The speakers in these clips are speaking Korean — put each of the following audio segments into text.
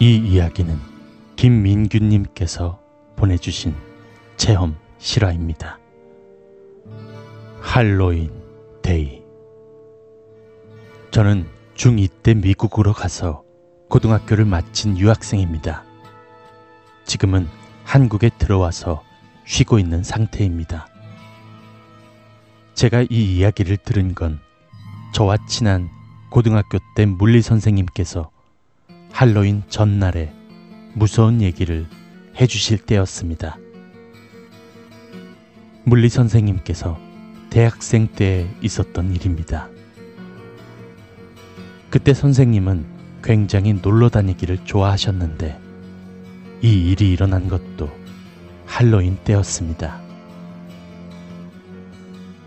이 이야기는 김민규님께서 보내주신 체험 실화입니다. 할로윈 데이. 저는 중2 때 미국으로 가서 고등학교를 마친 유학생입니다. 지금은 한국에 들어와서 쉬고 있는 상태입니다. 제가 이 이야기를 들은 건 저와 친한 고등학교 때 물리 선생님께서 할로윈 전날에 무서운 얘기를 해주실 때였습니다. 물리 선생님께서 대학생 때 있었던 일입니다. 그때 선생님은 굉장히 놀러 다니기를 좋아하셨는데 이 일이 일어난 것도 할로윈 때였습니다.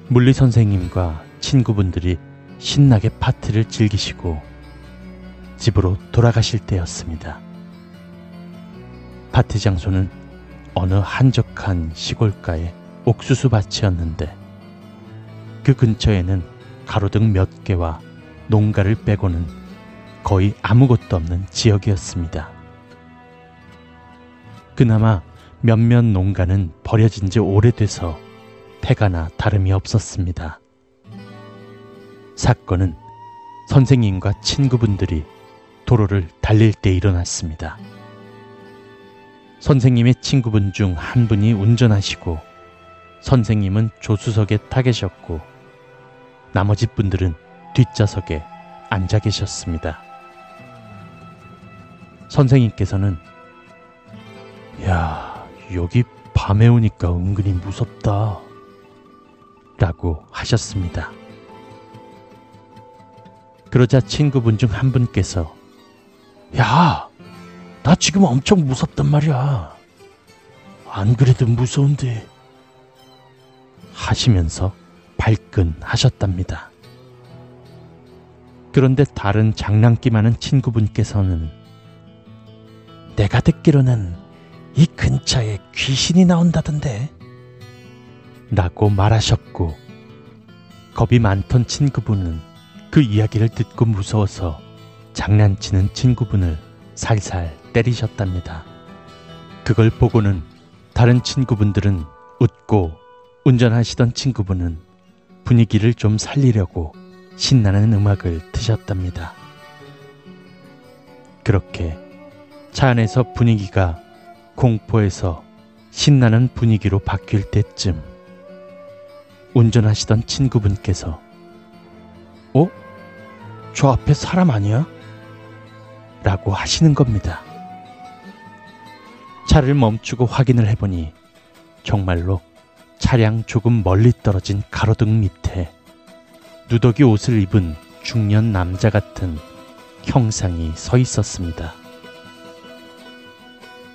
물리 선생님과 친구분들이 신나게 파티를 즐기시고 집으로 돌아가실 때였습니다. 파티 장소는 어느 한적한 시골가의 옥수수 밭이었는데 그 근처에는 가로등 몇 개와 농가를 빼고는 거의 아무것도 없는 지역이었습니다. 그나마 몇몇 농가는 버려진 지 오래돼서 폐가나 다름이 없었습니다. 사건은 선생님과 친구분들이 도로를 달릴 때 일어났습니다. 선생님의 친구분 중 한 분이 운전하시고 선생님은 조수석에 타 계셨고 나머지 분들은 뒷좌석에 앉아 계셨습니다. 선생님께서는 야, 여기 밤에 오니까 은근히 무섭다. 라고 하셨습니다. 그러자 친구분 중 한 분께서 야, 나 지금 엄청 무섭단 말이야. 안 그래도 무서운데. 하시면서 발끈하셨답니다. 그런데 다른 장난기 많은 친구분께서는 내가 듣기로는 이 근처에 귀신이 나온다던데. 라고 말하셨고, 겁이 많던 친구분은 그 이야기를 듣고 무서워서 장난치는 친구분을 살살 때리셨답니다. 그걸 보고는 다른 친구분들은 웃고 운전하시던 친구분은 분위기를 좀 살리려고 신나는 음악을 트셨답니다. 그렇게 차 안에서 분위기가 공포에서 신나는 분위기로 바뀔 때쯤 운전하시던 친구분께서 어? 저 앞에 사람 아니야? 라고 하시는 겁니다. 차를 멈추고 확인을 해보니 정말로 차량 조금 멀리 떨어진 가로등 밑에 누더기 옷을 입은 중년 남자 같은 형상이 서 있었습니다.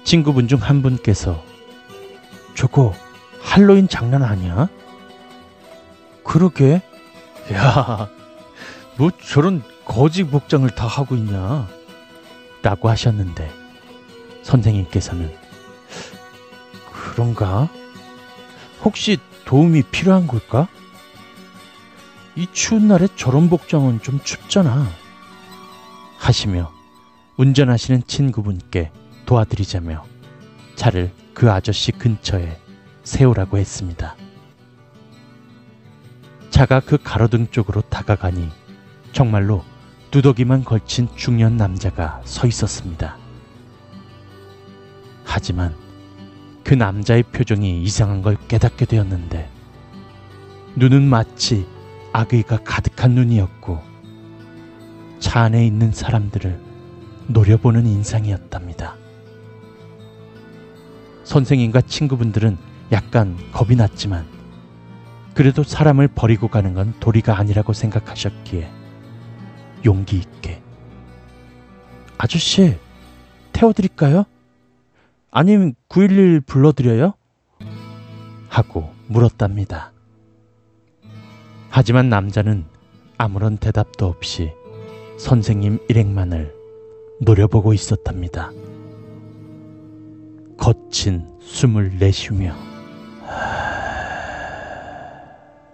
친구분 중 한 분께서 저거 할로윈 장난 아니야? 그러게. 야, 뭐 저런 거지 복장을 다 하고 있냐? 라고 하셨는데 선생님께서는 그런가? 혹시 도움이 필요한 걸까? 이 추운 날에 저런 복장은 좀 춥잖아. 하시며 운전하시는 친구분께 도와드리자며 차를 그 아저씨 근처에 세우라고 했습니다. 차가 그 가로등 쪽으로 다가가니 정말로 두더기만 걸친 중년 남자가 서 있었습니다. 하지만 그 남자의 표정이 이상한 걸 깨닫게 되었는데 눈은 마치 악의가 가득한 눈이었고 차 안에 있는 사람들을 노려보는 인상이었답니다. 선생님과 친구분들은 약간 겁이 났지만 그래도 사람을 버리고 가는 건 도리가 아니라고 생각하셨기에 용기 있게 아저씨 태워드릴까요? 아니면 911 불러드려요? 하고 물었답니다. 하지만 남자는 아무런 대답도 없이 선생님 일행만을 노려보고 있었답니다. 거친 숨을 내쉬며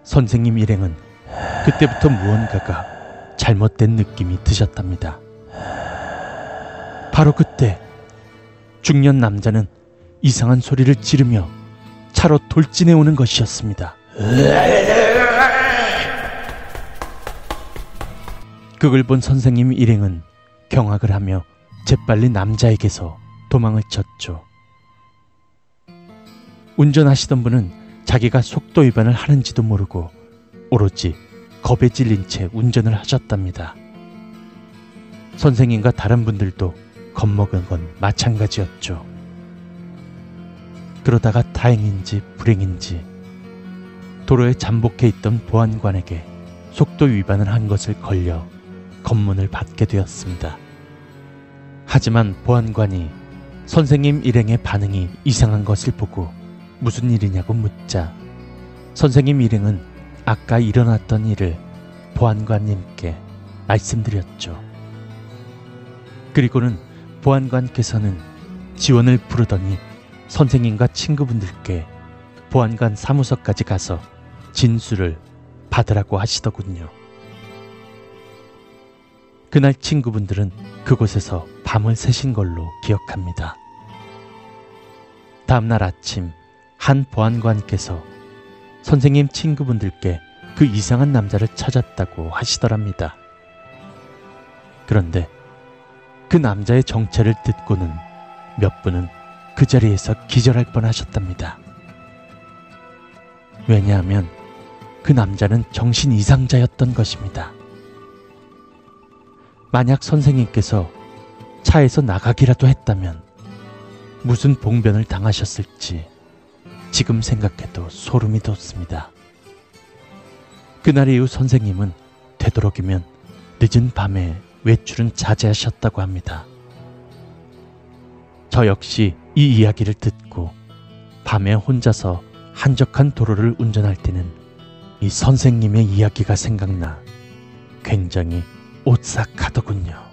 선생님 일행은 그때부터 무언가가 잘못된 느낌이 드셨답니다. 바로 그때 중년 남자는 이상한 소리를 지르며 차로 돌진해 오는 것이었습니다. 그걸 본 선생님 일행은 경악을 하며 재빨리 남자에게서 도망을 쳤죠. 운전하시던 분은 자기가 속도 위반을 하는지도 모르고 오로지 겁에 질린 채 운전을 하셨답니다. 선생님과 다른 분들도 겁먹은 건 마찬가지였죠. 그러다가 다행인지 불행인지 도로에 잠복해 있던 보안관에게 속도 위반을 한 것을 걸려 검문을 받게 되었습니다. 하지만 보안관이 선생님 일행의 반응이 이상한 것을 보고 무슨 일이냐고 묻자 선생님 일행은 아까 일어났던 일을 보안관님께 말씀드렸죠. 그리고는 보안관께서는 지원을 부르더니 선생님과 친구분들께 보안관 사무소까지 가서 진술을 받으라고 하시더군요. 그날 친구분들은 그곳에서 밤을 새신 걸로 기억합니다. 다음날 아침 한 보안관께서 선생님 친구분들께 그 이상한 남자를 찾았다고 하시더랍니다. 그런데 그 남자의 정체를 듣고는 몇 분은 그 자리에서 기절할 뻔 하셨답니다. 왜냐하면 그 남자는 정신 이상자였던 것입니다. 만약 선생님께서 차에서 나가기라도 했다면 무슨 봉변을 당하셨을지 지금 생각해도 소름이 돋습니다. 그날 이후 선생님은 되도록이면 늦은 밤에 외출은 자제하셨다고 합니다. 저 역시 이 이야기를 듣고 밤에 혼자서 한적한 도로를 운전할 때는 이 선생님의 이야기가 생각나 굉장히 오싹하더군요.